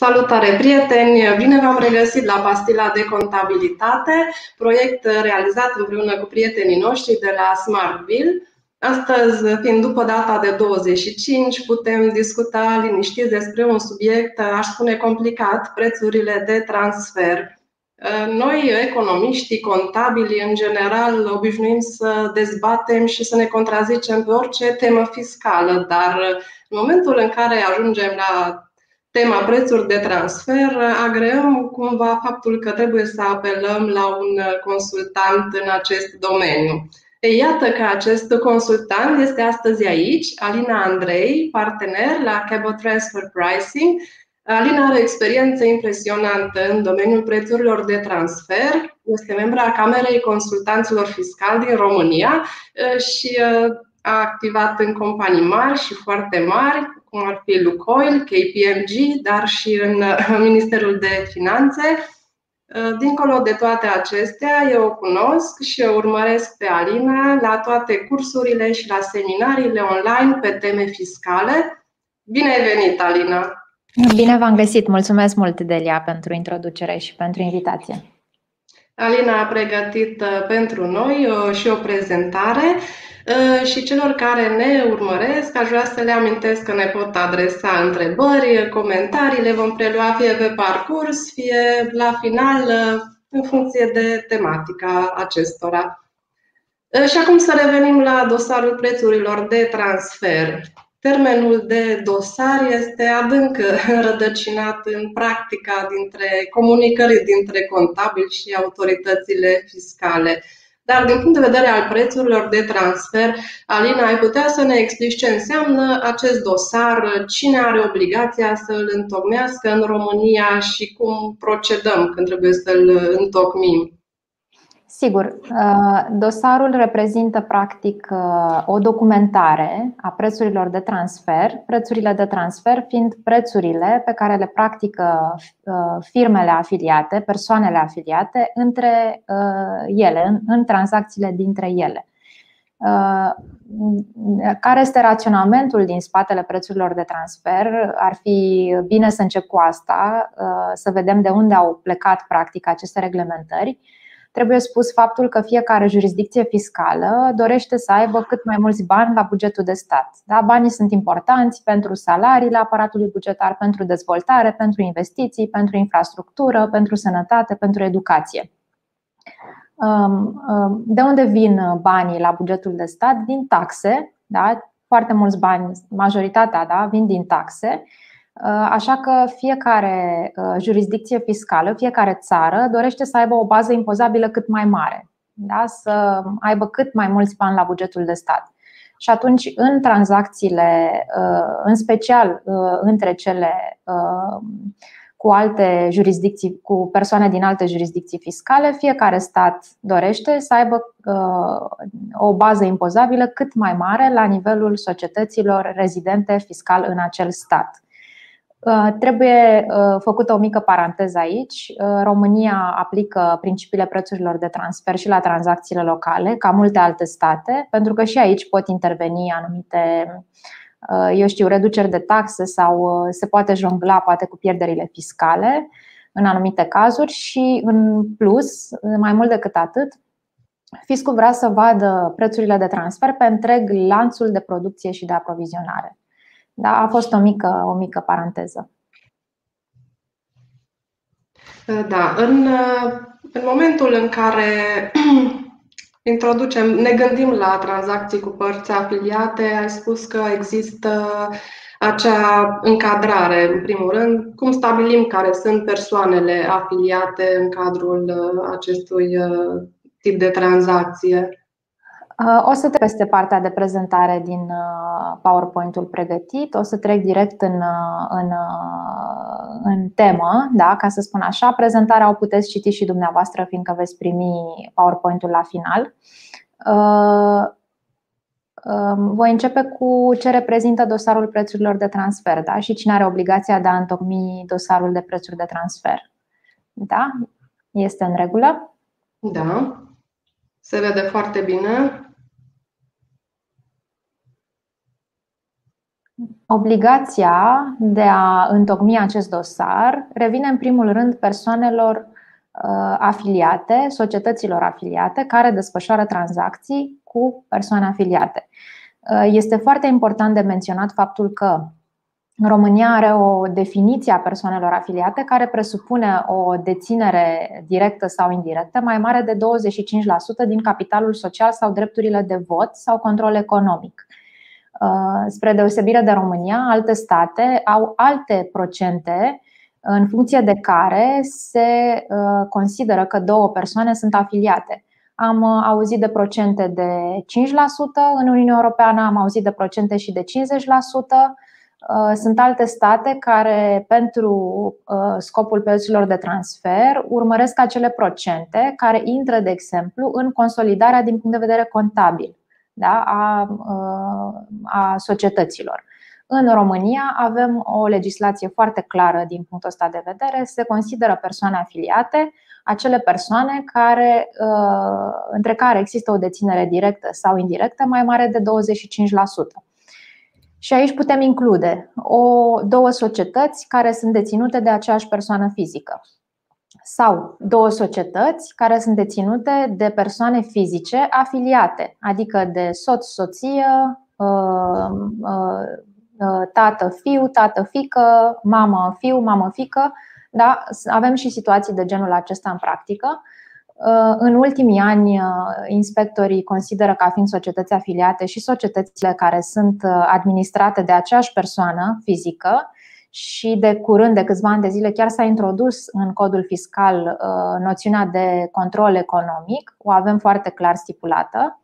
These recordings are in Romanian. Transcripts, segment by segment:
Salutare prieteni! Bine v-am regăsit la Pastila de Contabilitate, proiect realizat împreună cu prietenii noștri de la Smartville. Astăzi, fiind după data de 25, putem discuta liniștit despre un subiect, aș spune complicat, prețurile de transfer. Noi, economiștii, contabili, în general, obișnuim să dezbatem și să ne contrazicem pe orice temă fiscală, dar în momentul în care ajungem la tema prețuri de transfer, agreăm cumva faptul că trebuie să apelăm la un consultant în acest domeniu. Iată că acest consultant este astăzi aici, Alina Andrei, partener la Cabo Transfer Pricing. Alina are o experiență impresionantă în domeniul prețurilor de transfer, este membra a Camerei Consultanților Fiscali din România și a activat în companii mari și foarte mari, cum ar fi Lukoil, KPMG, dar și în Ministerul de Finanțe. Dincolo de toate acestea, eu o cunosc și o urmăresc pe Alina la toate cursurile și la seminariile online pe teme fiscale. Bine ai venit, Alina! Bine v-am găsit! Mulțumesc mult, Delia, pentru introducere și pentru invitație. Alina a pregătit uh, pentru noi uh, și o prezentare Uh, și celor care ne urmăresc, aș vrea să le amintesc că ne pot adresa întrebări, comentarii, le vom prelua fie pe parcurs, fie la final, uh, în funcție de tematica acestora. Uh, și acum să revenim la dosarul prețurilor de transfer. Termenul de dosar este adânc rădăcinat în practica dintre comunicări dintre contabili și autoritățile fiscale. Dar din punct de vedere al prețurilor de transfer, Alina, ai putea să ne explici ce înseamnă acest dosar, cine are obligația să îl întocmească în România și cum procedăm când trebuie să îl întocmim? Sigur, uh, dosarul reprezintă practic uh, o documentare a prețurilor de transfer, prețurile de transfer fiind prețurile pe care le practică uh, firmele afiliate, persoanele afiliate între ele, în tranzacțiile dintre ele. Care este raționamentul din spatele prețurilor de transfer? Ar fi bine să încep cu asta, să vedem de unde au plecat practic aceste reglementări trebuie spus faptul că fiecare jurisdicție fiscală dorește să aibă cât mai mulți bani la bugetul de stat. Da? Banii sunt importanți pentru salariile aparatului bugetar, pentru dezvoltare, pentru investiții, pentru infrastructură, pentru sănătate, pentru educație. Um, um, de unde vin banii la bugetul de stat? Din taxe. Da? Foarte mulți bani, majoritatea da, vin din taxe Uh, așa că fiecare uh, jurisdicție fiscală, fiecare țară dorește să aibă o bază impozabilă cât mai mare, da? să aibă cât mai mulți bani la bugetul de stat. Și atunci, în tranzacțiile, uh, în special între cele cu alte jurisdicții, cu persoane din alte jurisdicții fiscale, fiecare stat dorește să aibă o bază impozabilă cât mai mare la nivelul societăților rezidente fiscal în acel stat. Uh, trebuie uh, făcută o mică paranteză aici. Uh, România aplică principiile prețurilor de transfer și la tranzacțiile locale, ca multe alte state, pentru că și aici pot interveni anumite, eu știu, reduceri de taxe sau se poate jongla poate cu pierderile fiscale în anumite cazuri și în plus, mai mult decât atât, fiscul vrea să vadă prețurile de transfer pe întreg lanțul de producție și de aprovizionare. Da, a fost o mică, o mică paranteză. Da, în, în momentul în care introducem, ne gândim la tranzacții cu părți afiliate, ai spus că există acea încadrare, în primul rând, cum stabilim care sunt persoanele afiliate în cadrul acestui tip de tranzacție? Uh, o să trec peste partea de prezentare din uh, PowerPoint-ul pregătit, o să trec direct în, uh, în, în temă, da, ca să spun așa. Prezentarea o puteți citi și dumneavoastră, fiindcă veți primi PowerPoint-ul la final. Um, voi începe cu ce reprezintă dosarul prețurilor de transfer da? și cine are obligația de a întocmi dosarul de prețuri de transfer. Da? Este în regulă? Da. Se vede foarte bine. Obligația de a întocmi acest dosar revine în primul rând persoanelor uh, afiliate, societăților afiliate care desfășoară tranzacții cu persoane afiliate. Uh, este foarte important de menționat faptul că România are o definiție a persoanelor afiliate care presupune o deținere directă sau indirectă mai mare de 25% din capitalul social sau drepturile de vot sau control economic. Uh, spre deosebire de România, alte state au alte procente în funcție de care se uh, consideră că două persoane sunt afiliate. Am uh, auzit de procente de 5% în Uniunea Europeană, am auzit de procente și de 50%. Sunt alte state care, pentru scopul plăților de transfer, urmăresc acele procente care intră, de exemplu, în consolidarea din punct de vedere contabil da, a, a societăților. În România avem o legislație foarte clară din punctul ăsta de vedere. Se consideră persoane afiliate acele persoane care, între care există o deținere directă sau indirectă mai mare de 25%. Și aici putem include o, două societăți care sunt deținute de aceeași persoană fizică sau două societăți care sunt deținute de persoane fizice afiliate, adică de soț, soție, uh, uh, uh, tată, fiu, tată, fică, mamă, fiu, mamă, fică. Da? Avem și situații de genul acesta în practică. În ultimii ani, inspectorii consideră ca fiind societăți afiliate și societățile care sunt administrate de aceeași persoană fizică și de curând, de câțiva ani de zile, chiar s-a introdus în codul fiscal uh, noțiunea de control economic, o avem foarte clar stipulată.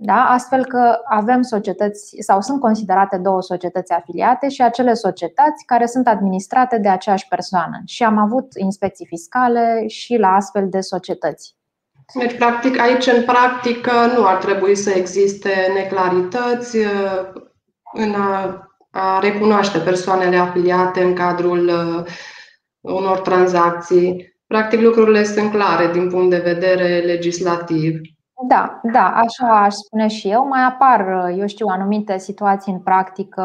Da? Astfel că avem societăți sau sunt considerate două societăți afiliate și acele societăți care sunt administrate de aceeași persoană. Și am avut inspecții fiscale și la astfel de societăți. Deci, practic, aici, în practică, nu ar trebui să existe neclarități uh, în a a recunoaște persoanele afiliate în cadrul uh, unor tranzacții. Practic, lucrurile sunt clare din punct de vedere legislativ. Da, da, așa aș spune și eu. Mai apar, eu știu, anumite situații în practică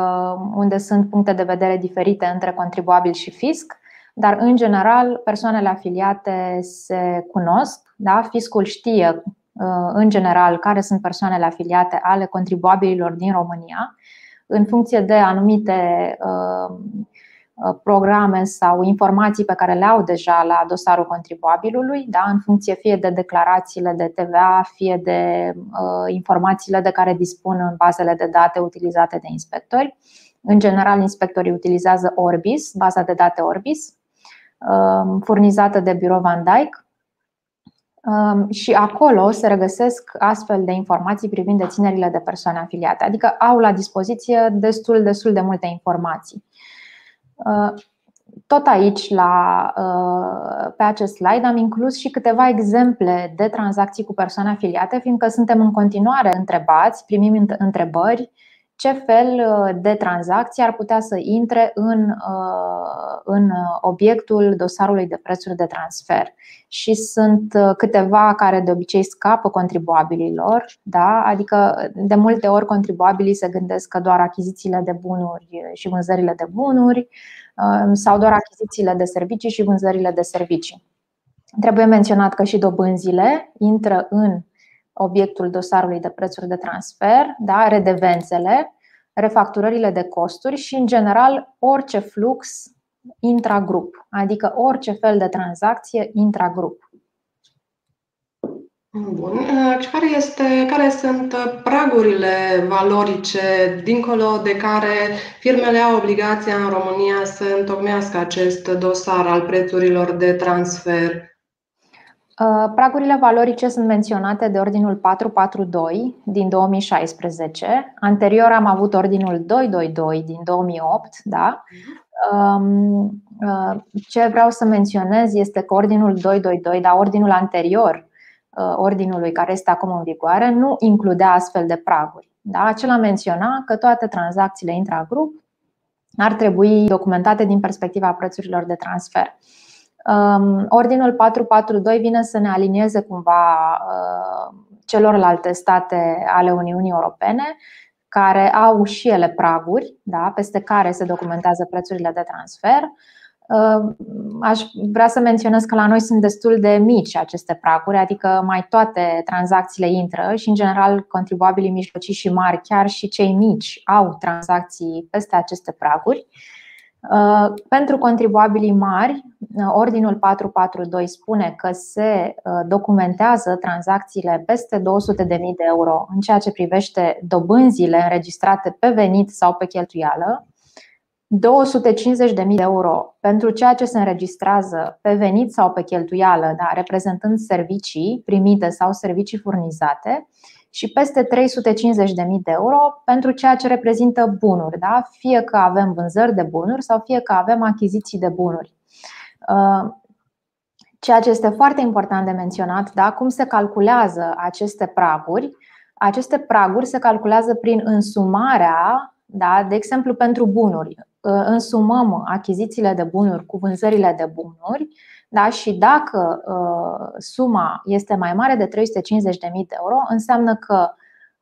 unde sunt puncte de vedere diferite între contribuabil și fisc, dar în general persoanele afiliate se cunosc, da? fiscul știe uh, în general care sunt persoanele afiliate ale contribuabililor din România în funcție de anumite uh, uh, programe sau informații pe care le au deja la dosarul contribuabilului, da? în funcție fie de declarațiile de TVA, fie de uh, informațiile de care dispun în bazele de date utilizate de inspectori. În general, inspectorii utilizează Orbis, baza de date Orbis, furnizată de Bureau Van Dyke Um, și acolo se regăsesc astfel de informații privind deținerile de persoane afiliate, adică au la dispoziție destul, destul de multe informații. Uh, tot aici, la, uh, pe acest slide, am inclus și câteva exemple de tranzacții cu persoane afiliate, fiindcă suntem în continuare întrebați, primim întrebări ce fel uh, de tranzacții ar putea să intre în, uh, în obiectul dosarului de prețuri de transfer. Și sunt uh, câteva care de obicei scapă contribuabililor, da? adică de multe ori contribuabilii se gândesc că doar achizițiile de bunuri și vânzările de bunuri sau doar achizițiile de servicii și vânzările de servicii. Trebuie menționat că și dobânzile intră în obiectul dosarului de prețuri de transfer, da, redevențele, refacturările de costuri și, în general, orice flux intragrup, adică orice fel de tranzacție intragrup. Bun. Și care, este, care sunt pragurile valorice dincolo de care firmele au obligația în România să întocmească acest dosar al prețurilor de transfer? Uh, pragurile valorice sunt menționate de ordinul 442 din 2016. Anterior am avut ordinul 222 din 2008. Da? Um, uh, ce vreau să menționez este că ordinul 222, dar ordinul anterior uh, ordinului care este acum în vigoare, nu includea astfel de praguri. Da? Acela menționa că toate tranzacțiile intragrup ar trebui documentate din perspectiva prețurilor de transfer. Um, ordinul 442 vine să ne alinieze cumva uh, celorlalte state ale Uniunii Europene care au și ele praguri, da, peste care se documentează prețurile de transfer. Uh, aș vrea să menționez că la noi sunt destul de mici aceste praguri, adică mai toate tranzacțiile intră și, în general, contribuabilii mijlocii și mari, chiar și cei mici, au tranzacții peste aceste praguri. Uh, pentru contribuabilii mari, uh, Ordinul 442 spune că se uh, documentează tranzacțiile peste 200.000 de euro în ceea ce privește dobânzile înregistrate pe venit sau pe cheltuială, 250.000 de euro pentru ceea ce se înregistrează pe venit sau pe cheltuială, da, reprezentând servicii primite sau servicii furnizate și peste 350.000 de euro pentru ceea ce reprezintă bunuri, da? fie că avem vânzări de bunuri sau fie că avem achiziții de bunuri. Uh, ceea ce este foarte important de menționat, da? cum se calculează aceste praguri. Aceste praguri se calculează prin însumarea, da? de exemplu pentru bunuri. Uh, însumăm achizițiile de bunuri cu vânzările de bunuri da? Și dacă uh, suma este mai mare de 350.000 de euro, înseamnă că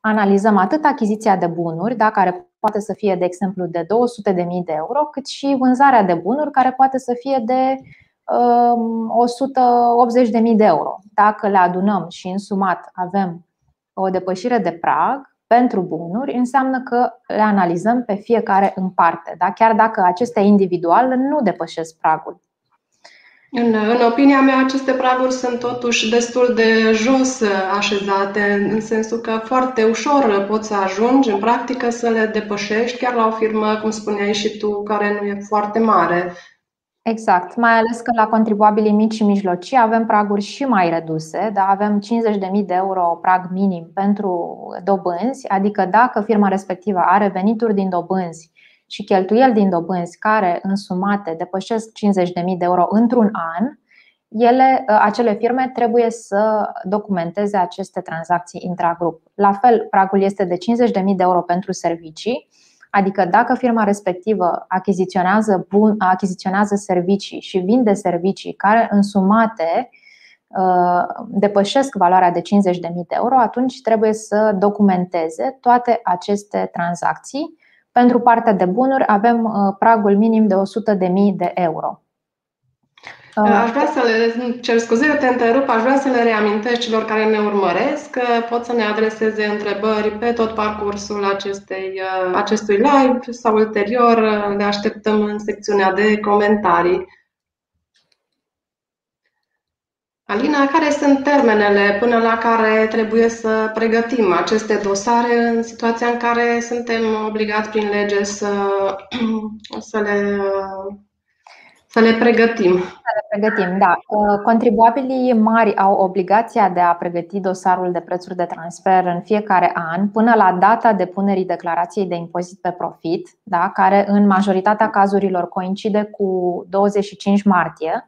analizăm atât achiziția de bunuri, da, care poate să fie, de exemplu, de 200.000 de euro, cât și vânzarea de bunuri, care poate să fie de uh, 180.000 de euro. Dacă le adunăm și în sumat avem o depășire de prag pentru bunuri, înseamnă că le analizăm pe fiecare în parte, da? chiar dacă acestea individual nu depășesc pragul. În, în opinia mea, aceste praguri sunt totuși destul de jos așezate, în sensul că foarte ușor poți să ajungi în practică să le depășești, chiar la o firmă, cum spuneai și tu, care nu e foarte mare. Exact, mai ales că la contribuabilii mici și mijlocii avem praguri și mai reduse, da? avem 50.000 de euro prag minim pentru dobânzi, adică dacă firma respectivă are venituri din dobânzi și cheltuieli din dobânzi care însumate depășesc 50.000 de euro într-un an, ele, ă, acele firme trebuie să documenteze aceste tranzacții intragrup. La fel, pragul este de 50.000 de euro pentru servicii, adică dacă firma respectivă achiziționează, bun, achiziționează servicii și vinde servicii care însumate ă, depășesc valoarea de 50.000 de euro, atunci trebuie să documenteze toate aceste tranzacții pentru partea de bunuri avem uh, pragul minim de 100.000 de euro. Uh, aș vrea să le cer scuze, eu te întrerup, aș vrea să le reamintesc celor care ne urmăresc că pot să ne adreseze întrebări pe tot parcursul acestei, uh, acestui live sau ulterior le așteptăm în secțiunea de comentarii. Alina, care sunt termenele până la care trebuie să pregătim aceste dosare în situația în care suntem obligați prin lege să, să, le, să le pregătim? Să le pregătim, da. Contribuabilii mari au obligația de a pregăti dosarul de prețuri de transfer în fiecare an până la data depunerii declarației de impozit pe profit, da, care în majoritatea cazurilor coincide cu 25 martie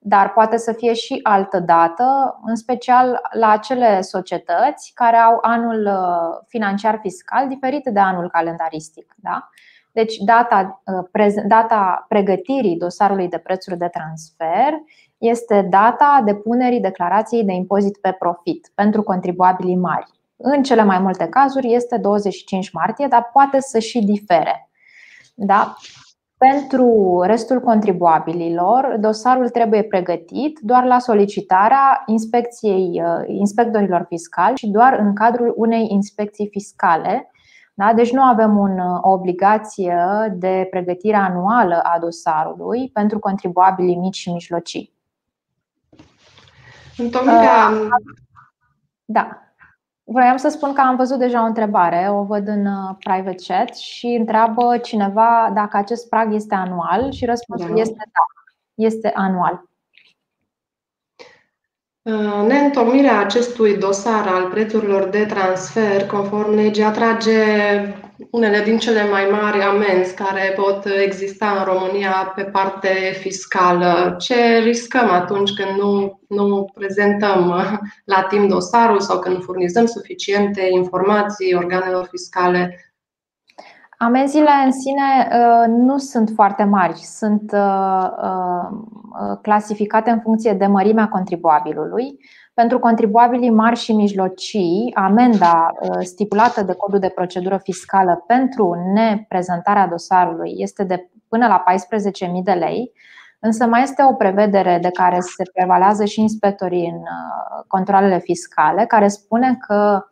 dar poate să fie și altă dată, în special la acele societăți care au anul uh, financiar fiscal diferit de anul calendaristic. Da? Deci, data, uh, data pregătirii dosarului de prețuri de transfer este data depunerii declarației de impozit pe profit pentru contribuabilii mari. În cele mai multe cazuri este 25 martie, dar poate să și difere. Da? Pentru restul contribuabililor, dosarul trebuie pregătit doar la solicitarea inspecției uh, inspectorilor fiscali și doar în cadrul unei inspecții fiscale. Da? Deci nu avem un, uh, o obligație de pregătire anuală a dosarului pentru contribuabilii mici și mijlocii. Întocmirea... Uh, da. Vreau să spun că am văzut deja o întrebare, o văd în uh, private chat și întreabă cineva dacă acest prag este anual și răspunsul da. este da, este anual. Uh, neîntocmirea acestui dosar al prețurilor de transfer, conform legii, atrage unele din cele mai mari amenzi care pot exista în România pe parte fiscală. Ce riscăm atunci când nu, nu prezentăm la timp dosarul sau când nu furnizăm suficiente informații organelor fiscale? Amenziile în sine uh, nu sunt foarte mari, sunt uh, clasificate în funcție de mărimea contribuabilului. Pentru contribuabilii mari și mijlocii, amenda stipulată de codul de procedură fiscală pentru neprezentarea dosarului este de până la 14.000 de lei, însă mai este o prevedere de care se prevalează și inspectorii în controlele fiscale, care spune că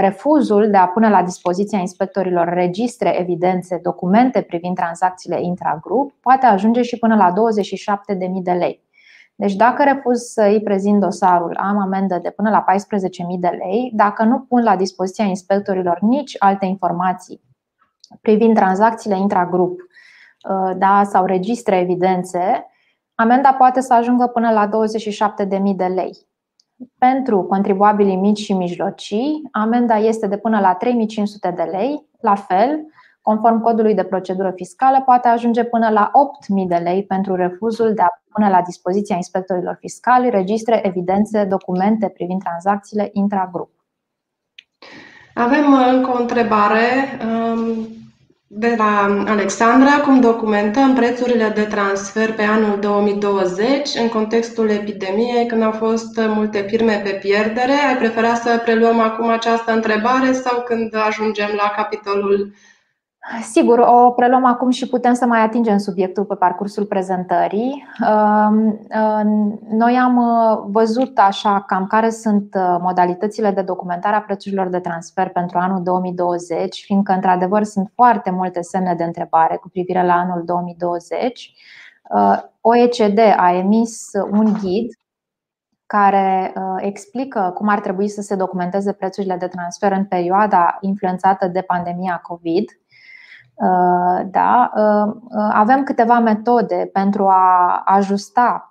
refuzul de a pune la dispoziția inspectorilor registre, evidențe, documente privind tranzacțiile intragrup poate ajunge și până la 27.000 de lei. Deci dacă refuz să îi prezint dosarul, am amendă de până la 14.000 de lei. Dacă nu pun la dispoziția inspectorilor nici alte informații privind tranzacțiile intragrup uh, da, sau registre evidențe, amenda poate să ajungă până la 27.000 de lei. Pentru contribuabilii mici și mijlocii, amenda este de până la 3500 de lei. La fel, conform codului de procedură fiscală, poate ajunge până la 8000 de lei pentru refuzul de a pune la dispoziția inspectorilor fiscali registre, evidențe, documente privind tranzacțiile intragrup. Avem încă o întrebare um, de la Alexandra. Cum documentăm prețurile de transfer pe anul 2020 în contextul epidemiei, când au fost multe firme pe pierdere? Ai prefera să preluăm acum această întrebare sau când ajungem la capitolul Sigur, o preluăm acum și putem să mai atingem subiectul pe parcursul prezentării. Noi am uh, văzut așa cam care sunt uh, modalitățile de documentare a prețurilor de transfer pentru anul 2020, fiindcă într-adevăr sunt foarte multe semne de întrebare cu privire la anul 2020. Uh, OECD a emis un ghid care explică cum ar trebui să se documenteze prețurile de transfer în perioada influențată de pandemia COVID Uh, da, uh, uh, avem câteva metode pentru a ajusta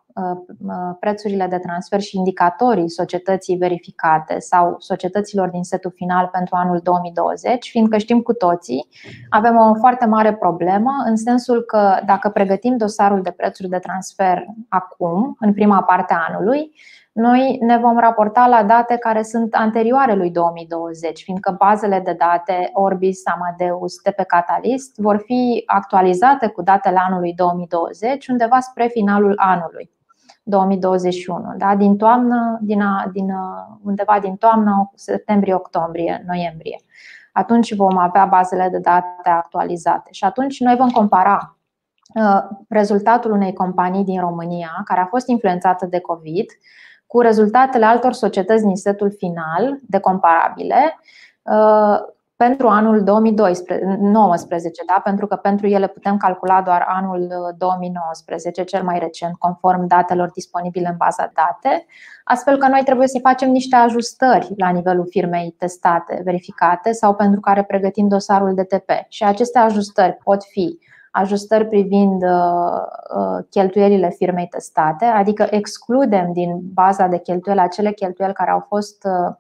prețurile de transfer și indicatorii societății verificate sau societăților din setul final pentru anul 2020, fiindcă știm cu toții, avem o foarte mare problemă în sensul că dacă pregătim dosarul de prețuri de transfer acum, în prima parte a anului, noi ne vom raporta la date care sunt anterioare lui 2020, fiindcă bazele de date Orbis, Amadeus, TP Catalyst vor fi actualizate cu datele anului 2020 undeva spre finalul anului 2021, da? din toamnă, din, a, din, undeva din toamnă, septembrie, octombrie, noiembrie. Atunci vom avea bazele de date actualizate și atunci noi vom compara uh, rezultatul unei companii din România care a fost influențată de COVID cu rezultatele altor societăți din setul final de comparabile uh, pentru anul 2019, da? pentru că pentru ele putem calcula doar anul 2019, uh, cel mai recent, conform datelor disponibile în baza date, astfel că noi trebuie să facem niște ajustări la nivelul firmei testate, verificate sau pentru care pregătim dosarul DTP. Și aceste ajustări pot fi ajustări privind uh, uh, cheltuielile firmei testate, adică excludem din baza de cheltuieli acele cheltuieli care au fost uh,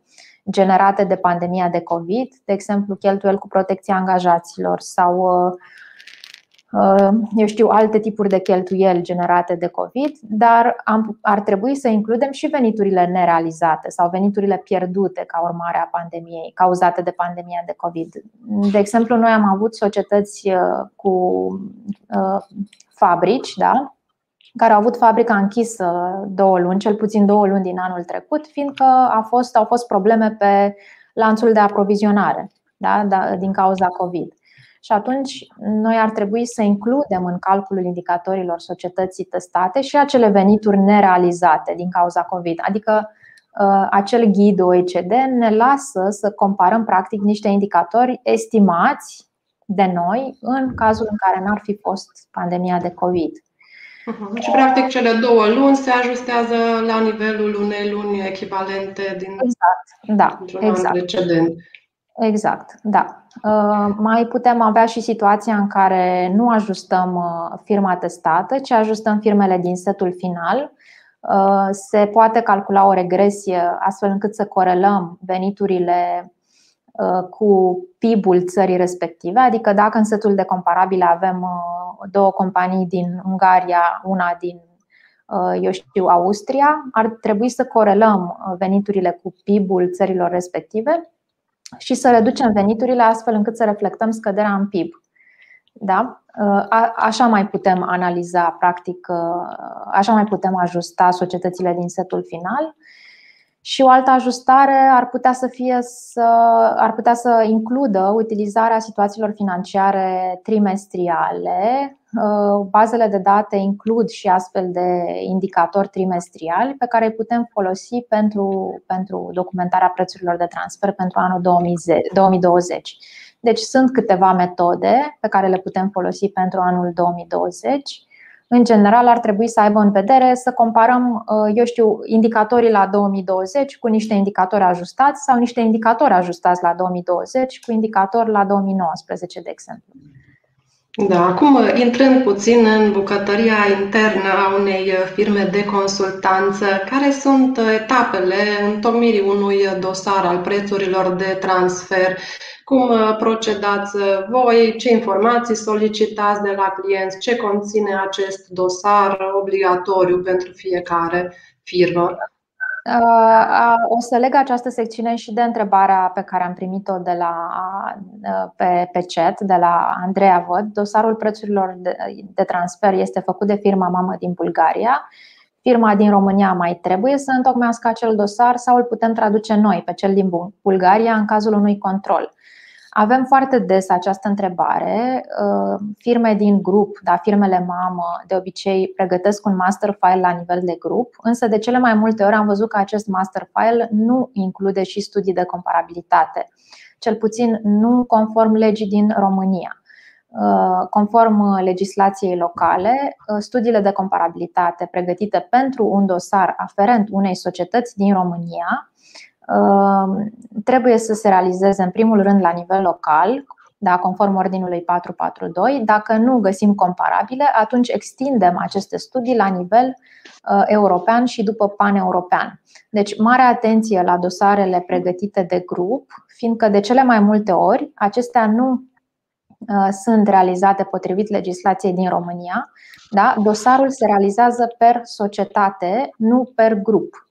generate de pandemia de COVID, de exemplu cheltuieli cu protecția angajaților sau Uh, eu știu, alte tipuri de cheltuieli generate de COVID, dar am, ar trebui să includem și veniturile nerealizate sau veniturile pierdute ca urmare a pandemiei, cauzate de pandemia de COVID. De exemplu, noi am avut societăți uh, cu uh, fabrici, da? care au avut fabrica închisă două luni, cel puțin două luni din anul trecut, fiindcă a fost, au fost probleme pe lanțul de aprovizionare da? Da, din cauza COVID. Și atunci noi ar trebui să includem în calculul indicatorilor societății testate și acele venituri nerealizate din cauza COVID. Adică uh, acel ghid OECD ne lasă să comparăm practic niște indicatori estimați de noi în cazul în care n-ar fi fost pandemia de COVID. Uh-huh. Și practic cele două luni se ajustează la nivelul unei luni echivalente din exact, da, exact. precedent. Exact, da. Uh, mai putem avea și situația în care nu ajustăm uh, firma testată, ci ajustăm firmele din setul final. Uh, se poate calcula o regresie astfel încât să corelăm veniturile cu PIB-ul țării respective, adică dacă în setul de comparabile avem două companii din Ungaria, una din eu știu, Austria, ar trebui să corelăm veniturile cu PIB-ul țărilor respective și să reducem veniturile astfel încât să reflectăm scăderea în PIB. Da? A, așa mai putem analiza, practic, așa mai putem ajusta societățile din setul final. Și o altă ajustare ar putea să fie să, ar putea să includă utilizarea situațiilor financiare trimestriale. Uh, bazele de date includ și astfel de indicatori trimestriali pe care îi putem folosi pentru, pentru documentarea prețurilor de transfer pentru anul 2020. Deci sunt câteva metode pe care le putem folosi pentru anul 2020 în general ar trebui să aibă în vedere să comparăm, uh, eu știu, indicatorii la 2020 cu niște indicatori ajustați sau niște indicatori ajustați la 2020 cu indicatori la 2019, de exemplu. Da, acum intrând puțin în bucătăria internă a unei firme de consultanță, care sunt etapele întocmirii unui dosar al prețurilor de transfer? Cum procedați voi? Ce informații solicitați de la clienți? Ce conține acest dosar obligatoriu pentru fiecare firmă? O să leg această secțiune și de întrebarea pe care am primit-o de la, pe, pe chat, de la Andreea Văd. Dosarul prețurilor de, de transfer este făcut de firma mamă din Bulgaria. Firma din România mai trebuie să întocmească acel dosar sau îl putem traduce noi pe cel din Bulgaria în cazul unui control. Avem foarte des această întrebare. Uh, firme din grup, da, firmele mamă, de obicei pregătesc un master file la nivel de grup, însă de cele mai multe ori am văzut că acest master file nu include și studii de comparabilitate, cel puțin nu conform legii din România. Uh, conform legislației locale, uh, studiile de comparabilitate pregătite pentru un dosar aferent unei societăți din România Ehm, trebuie să se realizeze în primul rând la nivel local, da, conform ordinului 442. Dacă nu găsim comparabile, atunci extindem aceste studii la nivel uh, european și după pan-european. Deci, mare atenție la dosarele pregătite de grup, fiindcă de cele mai multe ori acestea nu uh, sunt realizate potrivit legislației din România. Da? Dosarul se realizează per societate, nu per grup.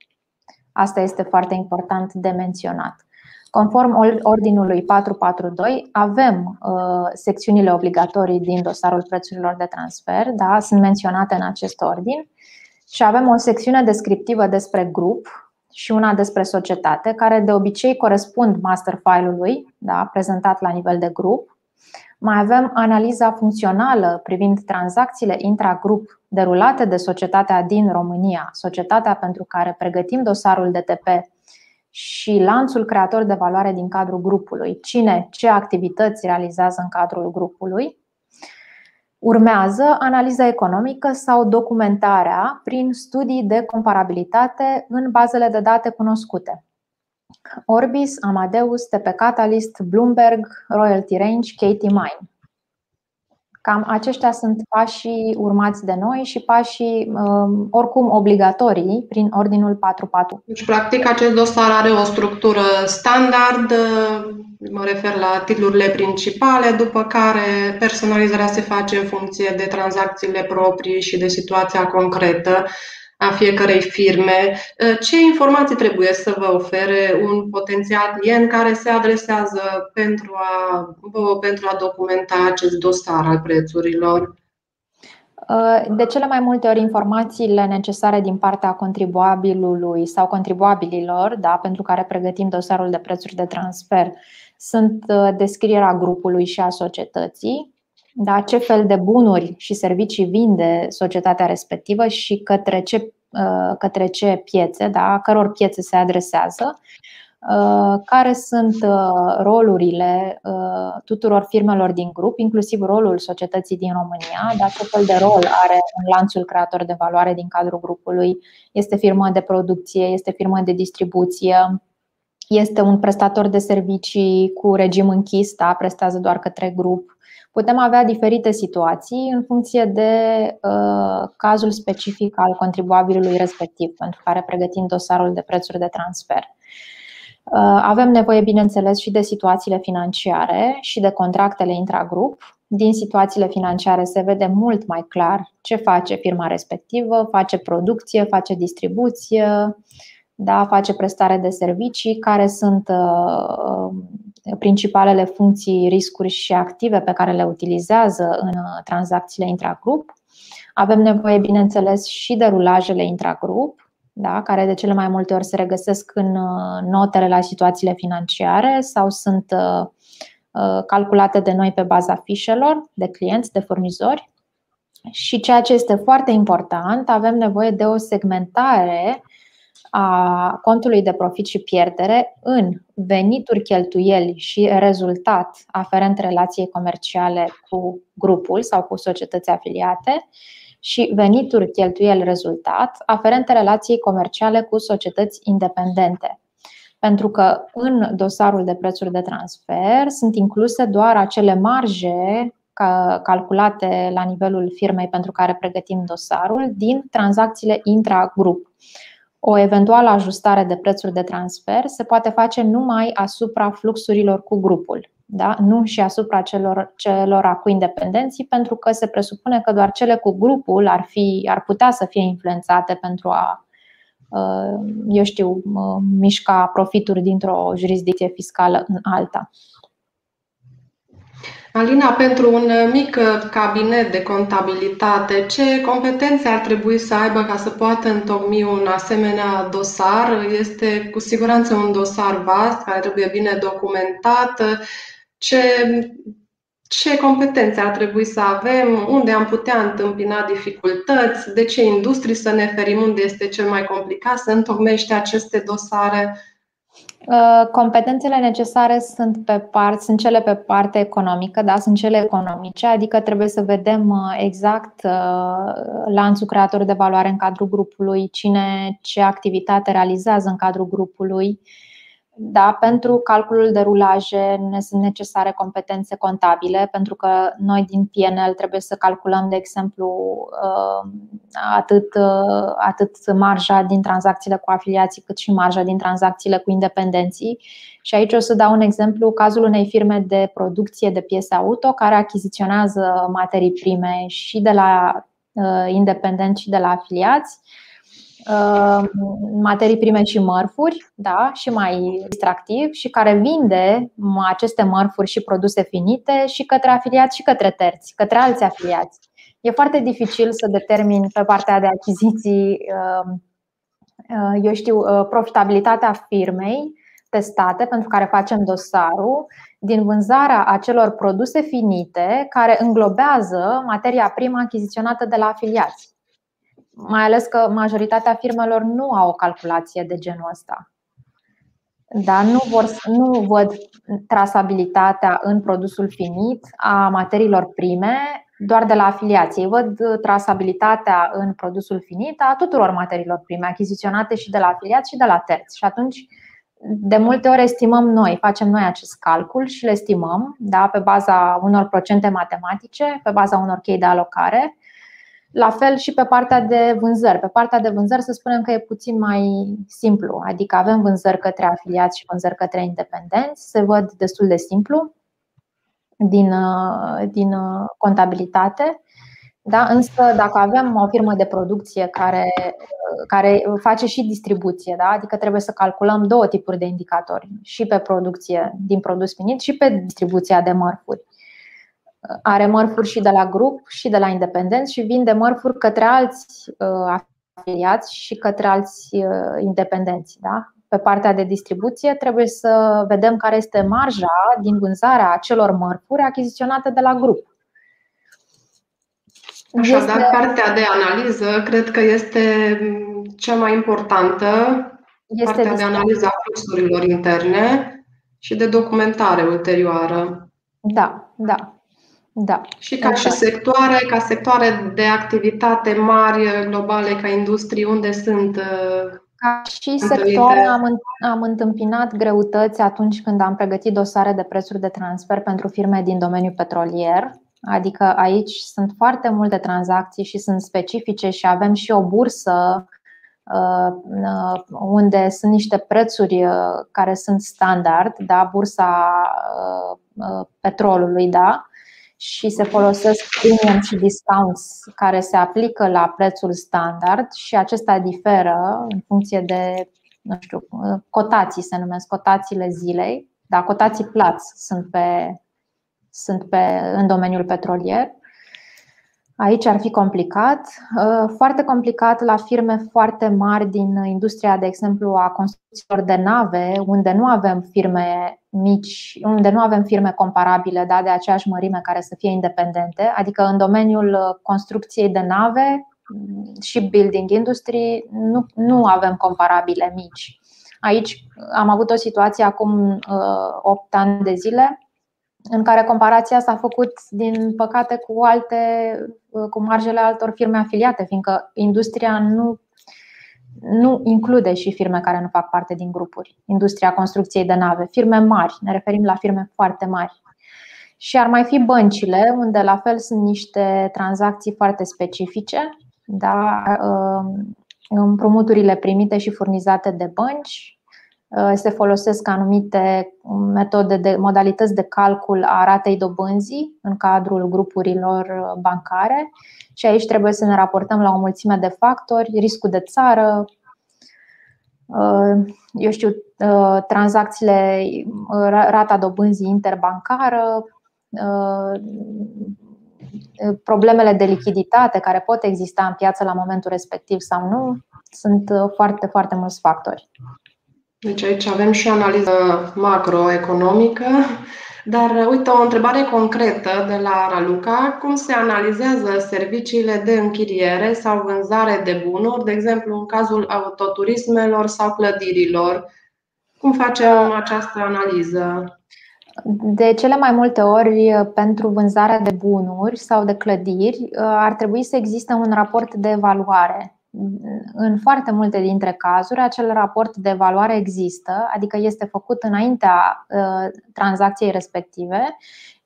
Asta este foarte important de menționat. Conform ordinului 442, avem uh, secțiunile obligatorii din dosarul prețurilor de transfer, da, sunt menționate în acest ordin, și avem o secțiune descriptivă despre grup și una despre societate, care de obicei corespund master file-ului da, prezentat la nivel de grup. Mai avem analiza funcțională privind tranzacțiile intragrup derulate de societatea din România, societatea pentru care pregătim dosarul DTP și lanțul creator de valoare din cadrul grupului, cine ce activități realizează în cadrul grupului. Urmează analiza economică sau documentarea prin studii de comparabilitate în bazele de date cunoscute. Orbis, Amadeus, TP Catalyst, Bloomberg, Royalty Range, Katie Mine. Cam aceștia sunt pașii urmați de noi și pașii um, oricum obligatorii prin Ordinul 4.4. Deci, practic, acest dosar are o structură standard, mă refer la titlurile principale, după care personalizarea se face în funcție de tranzacțiile proprii și de situația concretă a fiecărei firme. Ă, ce informații trebuie să vă ofere un potențial client care se adresează pentru a, pentru a documenta acest dosar al prețurilor? Ă, de cele mai multe ori, informațiile necesare din partea contribuabilului sau contribuabililor, da, pentru care pregătim dosarul de prețuri de transfer, sunt ă, descrierea grupului și a societății, da, ce fel de bunuri și servicii vinde societatea respectivă și către ce, uh, către ce piețe, da, căror piețe se adresează, uh, care sunt uh, rolurile tuturor firmelor din grup, inclusiv rolul societății din România, da, ce fel de rol are în lanțul creator de valoare din cadrul grupului, este firmă de producție, este firmă de distribuție, este un prestator de servicii cu regim închis, da, prestează doar către grup Putem avea diferite situații în funcție de uh, cazul specific al contribuabilului respectiv, pentru care pregătim dosarul de prețuri de transfer. Uh, avem nevoie, bineînțeles, și de situațiile financiare și de contractele intragrup. Din situațiile financiare se vede mult mai clar ce face firma respectivă, face producție, face distribuție, da, face prestare de servicii, care sunt uh, principalele funcții, riscuri și active pe care le utilizează în uh, tranzacțiile intragrup. Avem nevoie, bineînțeles, și de rulajele intragrup, da? care de cele mai multe ori se regăsesc în notele la situațiile financiare sau sunt calculate de noi pe baza fișelor de clienți, de furnizori. Și ceea ce este foarte important, avem nevoie de o segmentare a contului de profit și pierdere în venituri, cheltuieli și rezultat aferent relației comerciale cu grupul sau cu societăți afiliate și venituri, cheltuieli, rezultat aferente relației comerciale cu societăți independente. Pentru că în dosarul de prețuri de transfer sunt incluse doar acele marje calculate la nivelul firmei pentru care pregătim dosarul din tranzacțiile intra-grup o eventuală ajustare de prețuri de transfer se poate face numai asupra fluxurilor cu grupul, da? nu și asupra celor, celor cu independenții, pentru că se presupune că doar cele cu grupul ar, fi, ar putea să fie influențate pentru a, uh, eu știu, mișca profituri dintr-o jurisdicție fiscală în alta. Alina, pentru un mic cabinet de contabilitate, ce competențe ar trebui să aibă ca să poată întocmi un asemenea dosar? Este cu siguranță un dosar vast care trebuie bine documentat. Ce, ce competențe ar trebui să avem? Unde am putea întâmpina dificultăți? De ce industrii să ne ferim? Unde este cel mai complicat să întocmește aceste dosare? Uh, competențele necesare sunt, pe part, sunt cele pe parte economică, da, sunt cele economice, adică trebuie să vedem uh, exact uh, lanțul creator de valoare în cadrul grupului, cine ce activitate realizează în cadrul grupului, da, pentru calculul de rulaje ne sunt necesare competențe contabile, pentru că noi din PNL trebuie să calculăm, de exemplu, uh, atât, uh, atât marja din tranzacțiile cu afiliații, cât și marja din tranzacțiile cu independenții. Și aici o să dau un exemplu, cazul unei firme de producție de piese auto care achiziționează materii prime și de la uh, independenți și de la afiliați Uh, materii prime și mărfuri, da, și mai distractiv, și care vinde aceste mărfuri și produse finite și către afiliați și către terți, către alți afiliați. E foarte dificil să determin pe partea de achiziții, uh, uh, eu știu, profitabilitatea firmei testate pentru care facem dosarul din vânzarea acelor produse finite care înglobează materia primă achiziționată de la afiliați mai ales că majoritatea firmelor nu au o calculație de genul ăsta. Dar nu, vor, nu văd trasabilitatea în produsul finit a materiilor prime doar de la afiliație. Văd trasabilitatea în produsul finit a tuturor materiilor prime achiziționate și de la afiliați și de la terți. Și atunci, de multe ori estimăm noi, facem noi acest calcul și le estimăm da, pe baza unor procente matematice, pe baza unor chei de alocare la fel și pe partea de vânzări. Pe partea de vânzări să spunem că e puțin mai simplu, adică avem vânzări către afiliați și vânzări către independenți, se văd destul de simplu din, din contabilitate. Da? Însă, dacă avem o firmă de producție care, care face și distribuție, da? adică trebuie să calculăm două tipuri de indicatori, și pe producție din produs finit și pe distribuția de mărfuri are mărfuri și de la grup și de la independenți și vinde mărfuri către alți uh, afiliați și către alți uh, independenți. Da? Pe partea de distribuție trebuie să vedem care este marja din vânzarea acelor mărfuri achiziționate de la grup. Așadar, este... partea de analiză cred că este cea mai importantă, este partea de analiză a fluxurilor interne și de documentare ulterioară. Da, da. Da. Și ca și sectoare, ca sectoare de activitate mari, globale, ca industrie, unde sunt uh, ca și sector am, am întâmpinat greutăți atunci când am pregătit dosare de prețuri de transfer pentru firme din domeniul petrolier. Adică aici sunt foarte multe tranzacții și sunt specifice și avem și o bursă uh, uh, unde sunt niște prețuri care sunt standard, da, bursa petrolului, da, și se folosesc premium și discounts care se aplică la prețul standard și acesta diferă în funcție de, nu știu, cotații se numesc, cotațiile zilei, dar cotații plați sunt pe, sunt pe, în domeniul petrolier. Aici ar fi complicat, uh, foarte complicat la firme foarte mari din industria, de exemplu, a construcțiilor de nave, unde nu avem firme mici, unde nu avem firme comparabile da, de aceeași mărime care să fie independente, adică în domeniul construcției de nave și building industry nu, nu avem comparabile mici. Aici am avut o situație acum 8 uh, ani de zile în care comparația s-a făcut, din păcate, cu alte, cu marjele altor firme afiliate, fiindcă industria nu, nu include și firme care nu fac parte din grupuri. Industria construcției de nave, firme mari, ne referim la firme foarte mari. Și ar mai fi băncile, unde la fel sunt niște tranzacții foarte specifice, da? împrumuturile primite și furnizate de bănci, Uh, se folosesc anumite metode de modalități de calcul a ratei dobânzii în cadrul grupurilor uh, bancare și aici trebuie să ne raportăm la o mulțime de factori, riscul de țară, uh, eu știu, tranzacțiile, rata dobânzii interbancară, problemele de lichiditate care pot exista în piață la momentul respectiv sau nu. Sunt foarte, foarte mulți factori. Deci aici avem și o analiză macroeconomică, dar uite o întrebare concretă de la Raluca. Cum se analizează serviciile de închiriere sau vânzare de bunuri, de exemplu în cazul autoturismelor sau clădirilor? Cum facem această analiză? De cele mai multe ori, pentru vânzarea de bunuri sau de clădiri, ar trebui să existe un raport de evaluare în foarte multe dintre cazuri, acel raport de evaluare există, adică este făcut înaintea uh, tranzacției respective,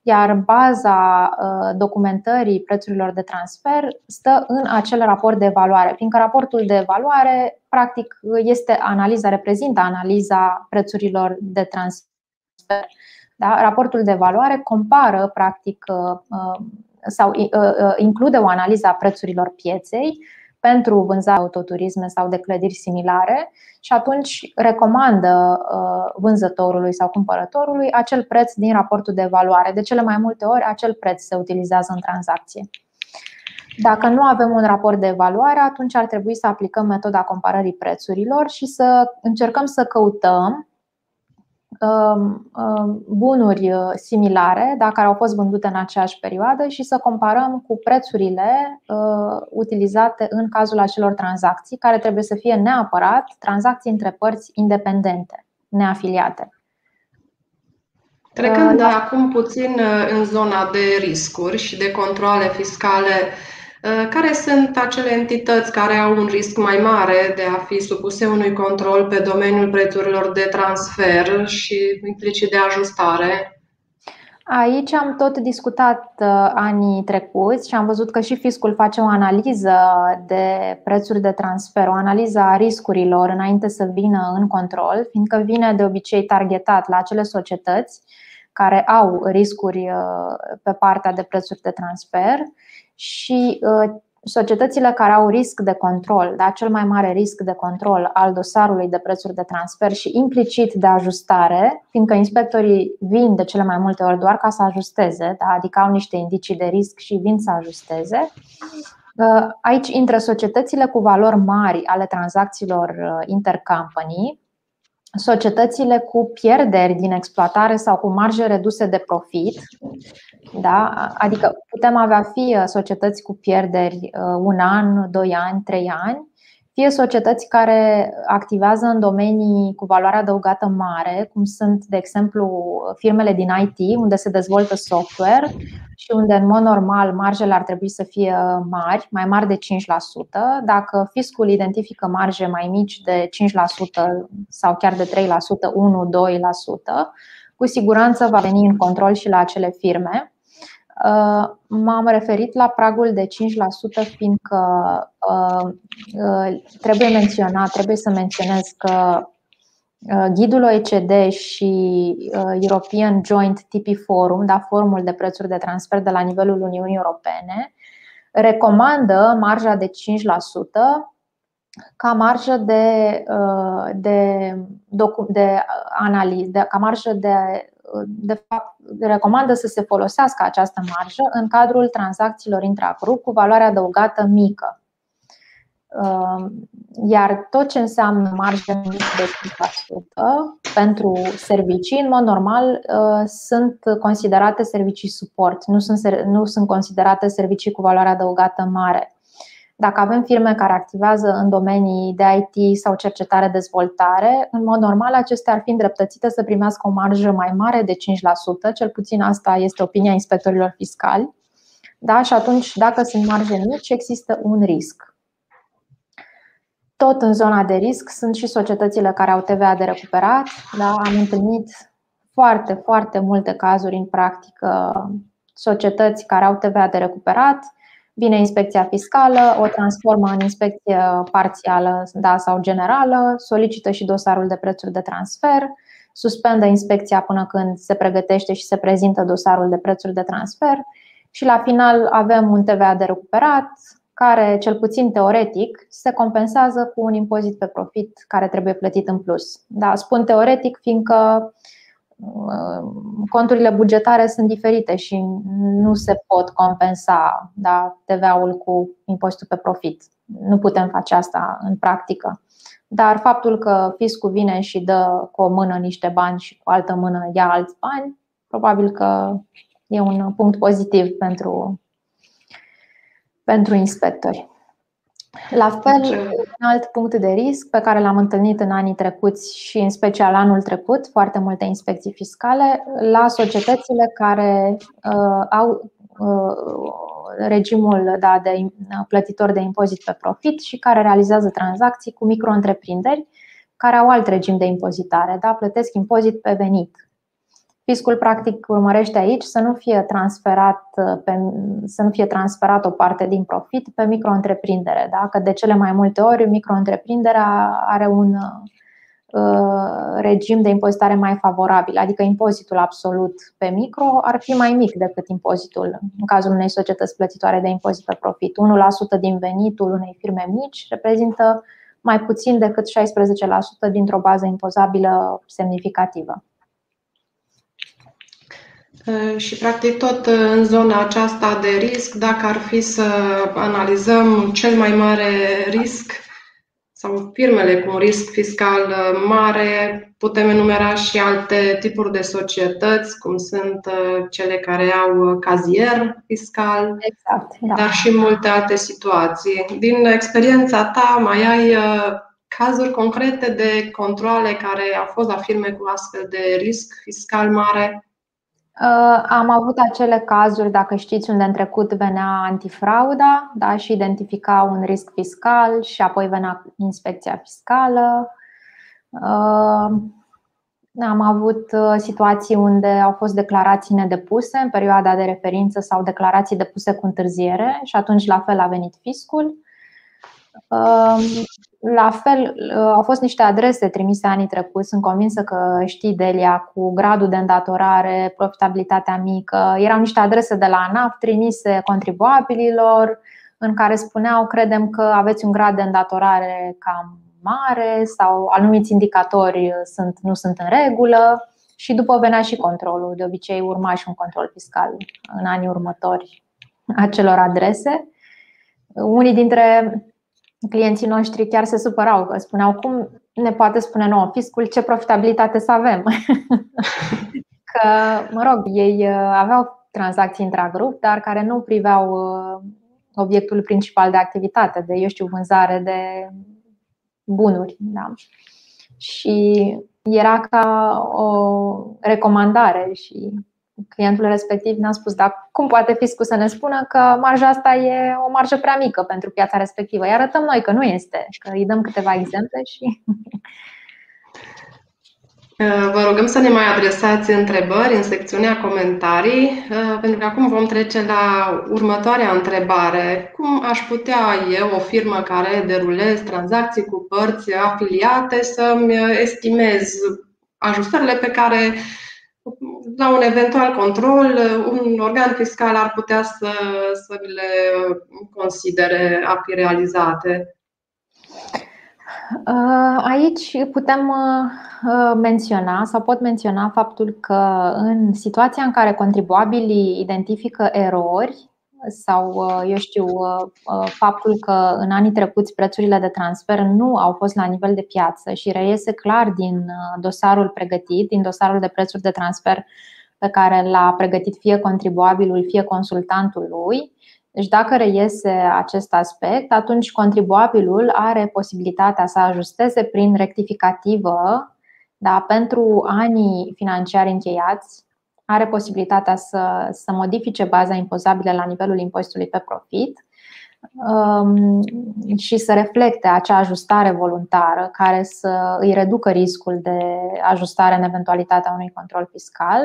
iar baza uh, documentării prețurilor de transfer stă în acel raport de evaluare, fiindcă raportul de evaluare, practic, este analiza, reprezintă analiza prețurilor de transfer. Da? Raportul de evaluare compară, practic, uh, sau include o analiză a prețurilor pieței pentru vânzarea autoturisme sau de clădiri similare și atunci recomandă uh, vânzătorului sau cumpărătorului acel preț din raportul de evaluare. De cele mai multe ori, acel preț se utilizează în tranzacție. Dacă nu avem un raport de evaluare, atunci ar trebui să aplicăm metoda comparării prețurilor și să încercăm să căutăm Um, um, bunuri uh, similare, da, care au fost vândute în aceeași perioadă și să comparăm cu prețurile uh, utilizate în cazul acelor tranzacții, care trebuie să fie neapărat tranzacții între părți independente, neafiliate. Trecând uh, acum puțin în zona de riscuri și de controle fiscale Uh, care sunt acele entități care au un risc mai mare de a fi supuse unui control pe domeniul prețurilor de transfer și implicit de ajustare? Aici am tot discutat uh, anii trecuți și am văzut că și fiscul face o analiză de prețuri de transfer, o analiză a riscurilor înainte să vină în control, fiindcă vine de obicei targetat la acele societăți care au riscuri uh, pe partea de prețuri de transfer și uh, societățile care au risc de control, da, cel mai mare risc de control al dosarului de prețuri de transfer și implicit de ajustare, fiindcă inspectorii vin de cele mai multe ori doar ca să ajusteze, da, adică au niște indicii de risc și vin să ajusteze. Uh, aici intră societățile cu valori mari ale tranzacțiilor uh, intercompany, societățile cu pierderi din exploatare sau cu marje reduse de profit, da? adică putem avea fie societăți cu pierderi uh, un an, doi ani, trei ani, fie societăți care activează în domenii cu valoare adăugată mare, cum sunt, de exemplu, firmele din IT, unde se dezvoltă software și unde, în mod normal, marjele ar trebui să fie mari, mai mari de 5%. Dacă fiscul identifică marje mai mici de 5% sau chiar de 3%, 1-2%, cu siguranță va veni în control și la acele firme. Uh, m-am referit la pragul de 5%, fiindcă uh, uh, trebuie menționat, trebuie să menționez că ghidul OECD și European Joint TP Forum, da, forumul de prețuri de transfer de la nivelul Uniunii Europene, recomandă marja de 5% ca marjă de, de, de, de analiză, ca marjă de de fapt, recomandă să se folosească această marjă în cadrul tranzacțiilor intragrup cu valoare adăugată mică. Iar tot ce înseamnă marjă mică de 5% pentru servicii, în mod normal, sunt considerate servicii suport, nu sunt, nu sunt considerate servicii cu valoare adăugată mare. Dacă avem firme care activează în domenii de IT sau cercetare-dezvoltare, în mod normal acestea ar fi îndreptățite să primească o marjă mai mare de 5%, cel puțin asta este opinia inspectorilor fiscali. Da? Și atunci, dacă sunt marje mici, există un risc. Tot în zona de risc sunt și societățile care au TVA de recuperat. Da? Am întâlnit foarte, foarte multe cazuri în practică, societăți care au TVA de recuperat, Vine inspecția fiscală, o transformă în inspecție parțială da, sau generală, solicită și dosarul de prețuri de transfer, suspendă inspecția până când se pregătește și se prezintă dosarul de prețuri de transfer și la final avem un TVA de recuperat care, cel puțin teoretic, se compensează cu un impozit pe profit care trebuie plătit în plus. Da, spun teoretic fiindcă conturile bugetare sunt diferite și nu se pot compensa da, TVA-ul cu impozitul pe profit. Nu putem face asta în practică. Dar faptul că fiscul vine și dă cu o mână niște bani și cu altă mână ia alți bani, probabil că e un punct pozitiv pentru, pentru inspectori. La fel, un alt punct de risc pe care l-am întâlnit în anii trecuți și în special anul trecut, foarte multe inspecții fiscale, la societățile care uh, au uh, regimul da, de plătitor de impozit pe profit și care realizează tranzacții cu micro-întreprinderi care au alt regim de impozitare, da, plătesc impozit pe venit. Fiscul practic urmărește aici să nu fie transferat, pe, să nu fie transferat o parte din profit pe micro-întreprindere, da? că de cele mai multe ori micro-întreprinderea are un uh, regim de impozitare mai favorabil, adică impozitul absolut pe micro ar fi mai mic decât impozitul în cazul unei societăți plătitoare de impozit pe profit. 1% din venitul unei firme mici reprezintă mai puțin decât 16% dintr-o bază impozabilă semnificativă. Și practic tot în zona aceasta de risc, dacă ar fi să analizăm cel mai mare risc sau firmele cu un risc fiscal mare, putem enumera și alte tipuri de societăți, cum sunt cele care au cazier fiscal, exact, da. dar și multe alte situații. Din experiența ta, mai ai cazuri concrete de controle care au fost la firme cu astfel de risc fiscal mare? Uh, am avut acele cazuri, dacă știți, unde în trecut venea antifrauda da, și identifica un risc fiscal și apoi venea inspecția fiscală. Uh, am avut uh, situații unde au fost declarații nedepuse în perioada de referință sau declarații depuse cu întârziere și atunci la fel a venit fiscul. La fel, au fost niște adrese trimise anii trecuți. Sunt convinsă că știi Delia cu gradul de îndatorare, profitabilitatea mică. Erau niște adrese de la ANAF trimise contribuabililor în care spuneau credem că aveți un grad de îndatorare cam mare sau anumiți indicatori sunt, nu sunt în regulă și după venea și controlul. De obicei urma și un control fiscal în anii următori acelor adrese. Unii dintre clienții noștri chiar se supărau, că spuneau cum ne poate spune nouă fiscul ce profitabilitate să avem. că, mă rog, ei uh, aveau tranzacții intragrup, dar care nu priveau uh, obiectul principal de activitate, de, eu știu, vânzare de bunuri. Da? Și era ca o recomandare și clientul respectiv ne-a spus, dar cum poate fiscul să ne spună că marja asta e o marjă prea mică pentru piața respectivă? Îi arătăm noi că nu este, că îi dăm câteva exemple și uh, Vă rugăm să ne mai adresați întrebări în secțiunea comentarii, uh, pentru că acum vom trece la următoarea întrebare. Cum aș putea eu, o firmă care derulez tranzacții cu părți afiliate, să-mi estimez ajustările pe care la un eventual control, un organ fiscal ar putea să, să le considere a fi realizate. Aici putem menționa sau pot menționa faptul că în situația în care contribuabilii identifică erori sau, eu știu, faptul că în anii trecuți prețurile de transfer nu au fost la nivel de piață și reiese clar din dosarul pregătit, din dosarul de prețuri de transfer pe care l-a pregătit fie contribuabilul, fie consultantul lui. Deci, dacă reiese acest aspect, atunci contribuabilul are posibilitatea să ajusteze prin rectificativă da, pentru anii financiari încheiați, are posibilitatea să, să modifice baza impozabilă la nivelul impozitului pe profit um, și să reflecte acea ajustare voluntară care să îi reducă riscul de ajustare în eventualitatea unui control fiscal.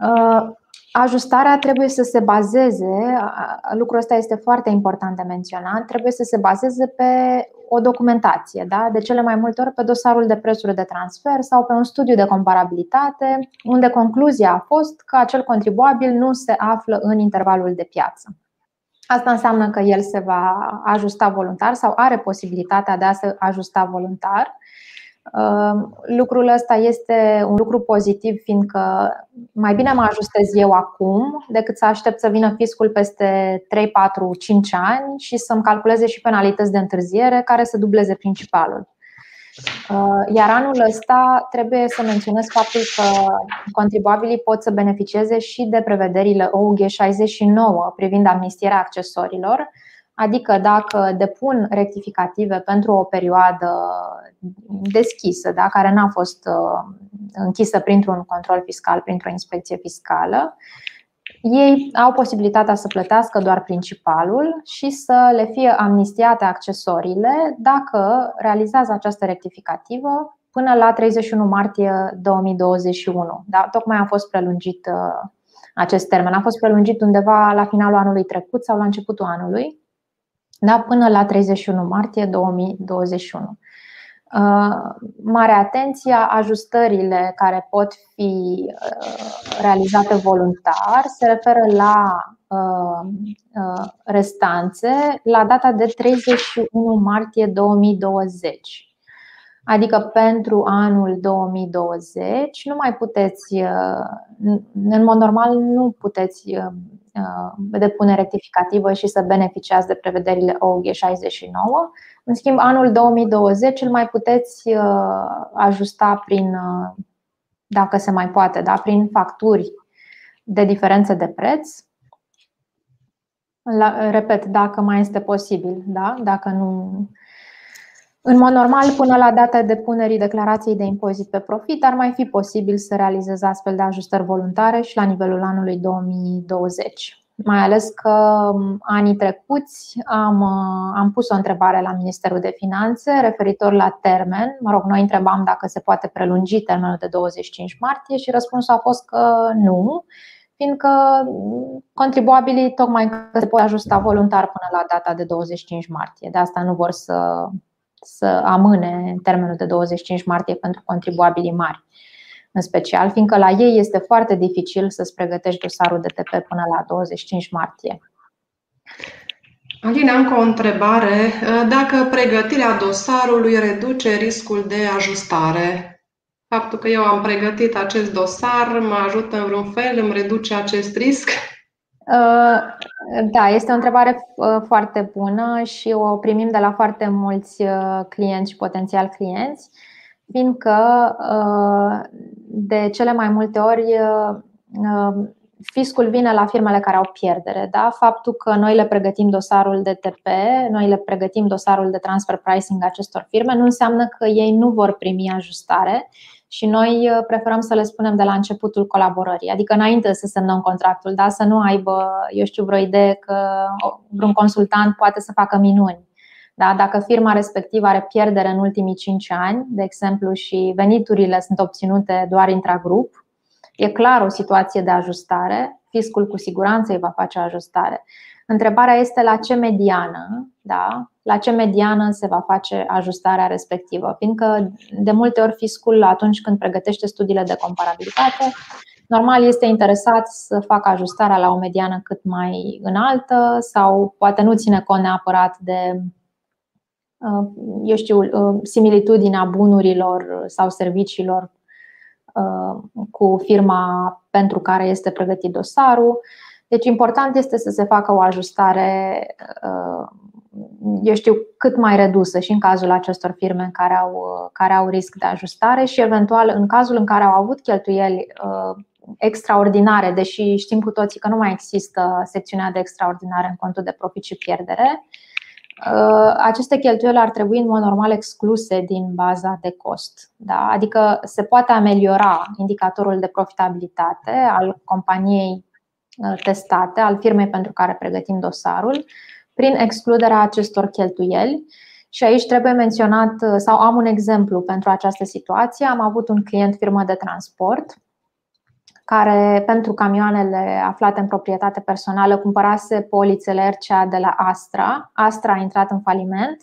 Uh, ajustarea trebuie să se bazeze, lucrul ăsta este foarte important de menționat, trebuie să se bazeze pe o documentație, da? de cele mai multe ori pe dosarul de prețuri de transfer sau pe un studiu de comparabilitate, unde concluzia a fost că acel contribuabil nu se află în intervalul de piață. Asta înseamnă că el se va ajusta voluntar sau are posibilitatea de a se ajusta voluntar Ehm, lucrul ăsta este un lucru pozitiv, fiindcă mai bine mă ajustez eu acum decât să aștept să vină fiscul peste 3, 4, 5 ani și să-mi calculeze și penalități de întârziere care să dubleze principalul. Ehm, iar anul ăsta trebuie să menționez faptul că contribuabilii pot să beneficieze și de prevederile OUG 69 privind amnistierea accesorilor, Adică dacă depun rectificative pentru o perioadă deschisă, da, care n-a fost uh, închisă printr-un control fiscal, printr-o inspecție fiscală, ei au posibilitatea să plătească doar principalul și să le fie amnistiate accesoriile dacă realizează această rectificativă până la 31 martie 2021. Da, tocmai a fost prelungit uh, acest termen. A fost prelungit undeva la finalul anului trecut sau la începutul anului da, până la 31 martie 2021. Uh, mare atenție, ajustările care pot fi uh, realizate voluntar se referă la uh, restanțe la data de 31 martie 2020. Adică pentru anul 2020 nu mai puteți, în mod normal, nu puteți Uh, depune rectificativă și să beneficiați de prevederile OUG 69. În schimb, anul 2020 îl mai puteți uh, ajusta prin, uh, dacă se mai poate, da, prin facturi de diferență de preț. La, repet, dacă mai este posibil, da? dacă nu. În mod normal, până la data depunerii declarației de impozit pe profit, ar mai fi posibil să realizeze astfel de ajustări voluntare și la nivelul anului 2020. Mai ales că um, anii trecuți am, uh, am pus o întrebare la Ministerul de Finanțe referitor la termen. Mă rog, noi întrebam dacă se poate prelungi termenul de 25 martie și răspunsul a fost că nu, fiindcă contribuabilii tocmai că se pot ajusta voluntar până la data de 25 martie. De asta nu vor să să amâne termenul de 25 martie pentru contribuabilii mari, în special, fiindcă la ei este foarte dificil să-ți pregătești dosarul de TP până la 25 martie. Alina, încă o întrebare. Dacă pregătirea dosarului reduce riscul de ajustare, faptul că eu am pregătit acest dosar mă ajută în vreun fel, îmi reduce acest risc? Uh, da, este o întrebare uh, foarte bună și o primim de la foarte mulți uh, clienți și potențial clienți, fiindcă de cele mai multe ori fiscul vine la firmele care au pierdere. Da? Faptul că noi le pregătim dosarul de TP, noi le pregătim dosarul de transfer pricing acestor firme, nu înseamnă că ei nu vor primi ajustare și noi uh, preferăm să le spunem de la începutul colaborării, adică înainte să semnăm contractul, da? să nu aibă, eu știu, vreo idee că vreun consultant poate să facă minuni. Da? Dacă firma respectivă are pierdere în ultimii 5 ani, de exemplu, și veniturile sunt obținute doar intragrup, e clar o situație de ajustare, fiscul cu siguranță îi va face ajustare. Întrebarea este la ce mediană, da? La ce mediană se va face ajustarea respectivă, fiindcă de multe ori fiscul atunci când pregătește studiile de comparabilitate, normal este interesat să facă ajustarea la o mediană cât mai înaltă sau poate nu ține cont neapărat de eu știu, similitudinea bunurilor sau serviciilor cu firma pentru care este pregătit dosarul. Deci important este să se facă o ajustare eu știu, cât mai redusă și în cazul acestor firme care au, care au risc de ajustare și eventual în cazul în care au avut cheltuieli uh, extraordinare, deși știm cu toții că nu mai există secțiunea de extraordinare în contul de profit și pierdere, uh, aceste cheltuieli ar trebui în mod normal excluse din baza de cost. Da? Adică se poate ameliora indicatorul de profitabilitate al companiei uh, testate, al firmei pentru care pregătim dosarul, prin excluderea acestor cheltuieli. Și aici trebuie menționat, sau am un exemplu pentru această situație. Am avut un client firmă de transport care pentru camioanele aflate în proprietate personală cumpărase polițele RCA de la Astra. Astra a intrat în faliment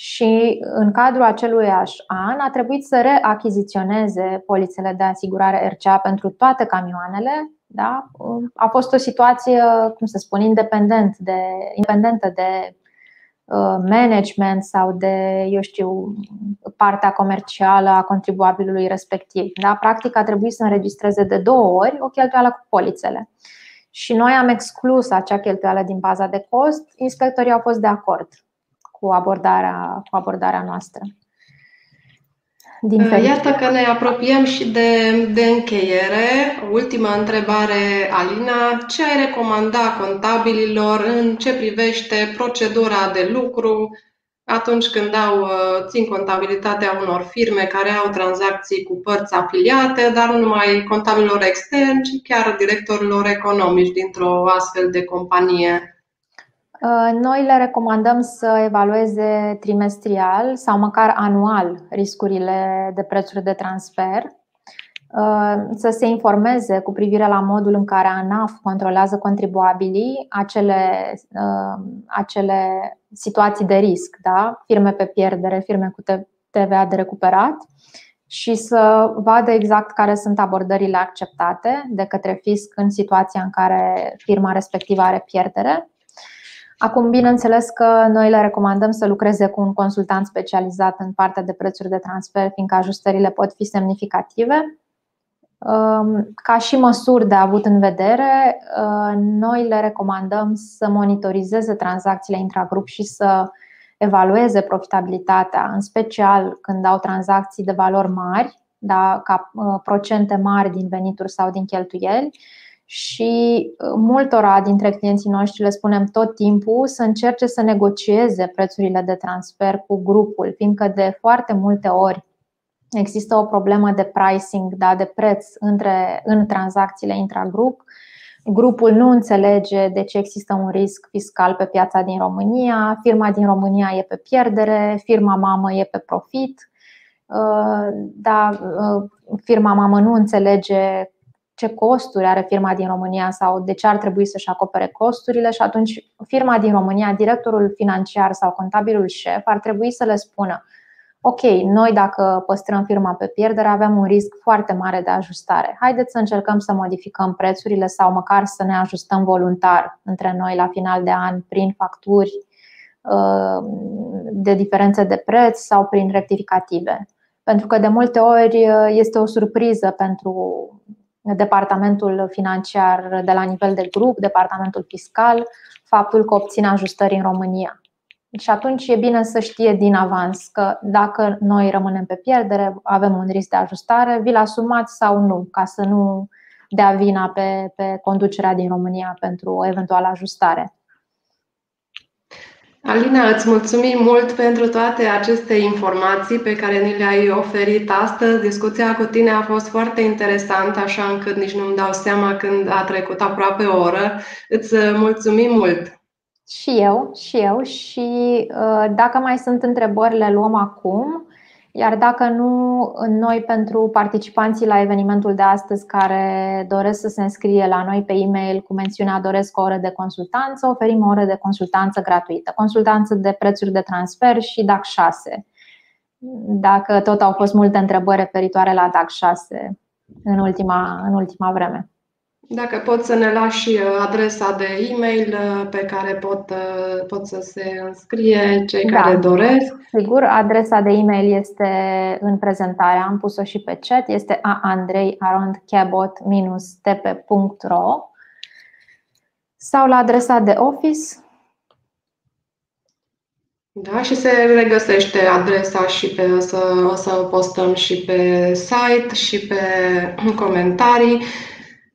și în cadrul acelui an a trebuit să reachiziționeze polițele de asigurare RCA pentru toate camioanele da? A fost o situație, cum să spun, independent de, independentă de uh, management sau de, eu știu, partea comercială a contribuabilului respectiv. Da? Practic a trebuit să înregistreze de două ori o cheltuială cu polițele. Și noi am exclus acea cheltuială din baza de cost. Inspectorii au fost de acord cu abordarea, cu abordarea noastră. Din uh, Iată că ne apropiem și de, de încheiere. Ultima întrebare, Alina. Ce ai recomanda contabililor în ce privește procedura de lucru atunci când au, uh, țin contabilitatea unor firme care au tranzacții cu părți afiliate, dar nu numai contabililor externi, ci chiar directorilor economici dintr-o astfel de companie? Uh, noi le recomandăm să evalueze trimestrial sau măcar anual riscurile de prețuri de transfer, uh, să se informeze cu privire la modul în care ANAF controlează contribuabilii acele, uh, acele situații de risc, da? firme pe pierdere, firme cu TVA de recuperat și să vadă exact care sunt abordările acceptate de către fisc în situația în care firma respectivă are pierdere Acum, bineînțeles că noi le recomandăm să lucreze cu un consultant specializat în partea de prețuri de transfer, fiindcă ajustările pot fi semnificative. Um, ca și măsuri de avut în vedere, uh, noi le recomandăm să monitorizeze tranzacțiile intragrup și să evalueze profitabilitatea, în special când au tranzacții de valori mari, da, ca uh, procente mari din venituri sau din cheltuieli, și uh, multora dintre clienții noștri le spunem tot timpul să încerce să negocieze prețurile de transfer cu grupul, fiindcă de foarte multe ori există o problemă de pricing, da, de preț între, în tranzacțiile intragrup. Grupul nu înțelege de ce există un risc fiscal pe piața din România, firma din România e pe pierdere, firma mamă e pe profit, uh, da, uh, firma mamă nu înțelege ce costuri are firma din România sau de ce ar trebui să-și acopere costurile și atunci firma din România, directorul financiar sau contabilul șef ar trebui să le spună Ok, noi dacă păstrăm firma pe pierdere avem un risc foarte mare de ajustare. Haideți să încercăm să modificăm prețurile sau măcar să ne ajustăm voluntar între noi la final de an prin facturi uh, de diferențe de preț sau prin rectificative. Pentru că de multe ori uh, este o surpriză pentru departamentul financiar de la nivel de grup, departamentul fiscal, faptul că obține ajustări în România. Și atunci e bine să știe din avans că dacă noi rămânem pe pierdere, avem un risc de ajustare, vi-l asumați sau nu, ca să nu dea vina pe, pe conducerea din România pentru o eventuală ajustare. Alina, îți mulțumim mult pentru toate aceste informații pe care ni le-ai oferit astăzi. Discuția cu tine a fost foarte interesantă, așa încât nici nu-mi dau seama când a trecut aproape o oră. Îți mulțumim mult! Și eu, și eu. Și uh, dacă mai sunt întrebări, le luăm acum. Iar dacă nu, noi pentru participanții la evenimentul de astăzi care doresc să se înscrie la noi pe e-mail cu mențiunea doresc o oră de consultanță, oferim o oră de consultanță gratuită. Consultanță de prețuri de transfer și DAC 6. Dacă tot au fost multe întrebări referitoare la DAC 6 în ultima, în ultima vreme. Dacă poți să ne lași uh, adresa de e-mail uh, pe care pot, uh, pot să se înscrie cei da, care doresc. Sigur, adresa de e-mail este în prezentare, am pus-o și pe chat, este aandrei.cabot-tp.ro sau la adresa de office da, și se regăsește adresa și pe, o să, o să postăm și pe site și pe comentarii.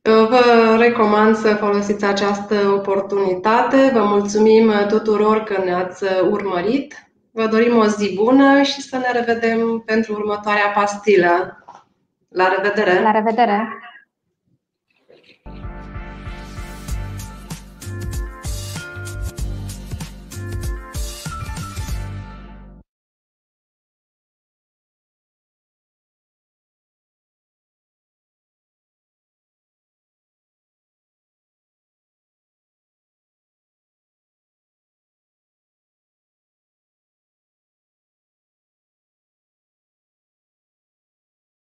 Vă recomand să folosiți această oportunitate. Vă mulțumim tuturor că ne-ați urmărit. Vă dorim o zi bună și să ne revedem pentru următoarea pastilă. La revedere! La revedere!